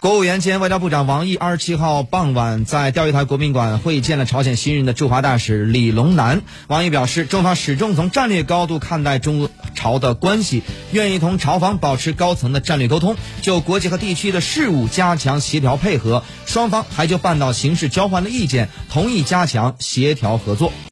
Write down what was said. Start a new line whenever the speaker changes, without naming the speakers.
国务院兼外交部长王毅二十七号傍晚在钓鱼台国宾馆会见了朝鲜新任的驻华大使李龙南。王毅表示中方始终从战略高度看待中朝的关系愿意同朝方保持高层的战略沟通就国际和地区的事务加强协调配合双方还就半岛形势交换了意见同意加强协调合作。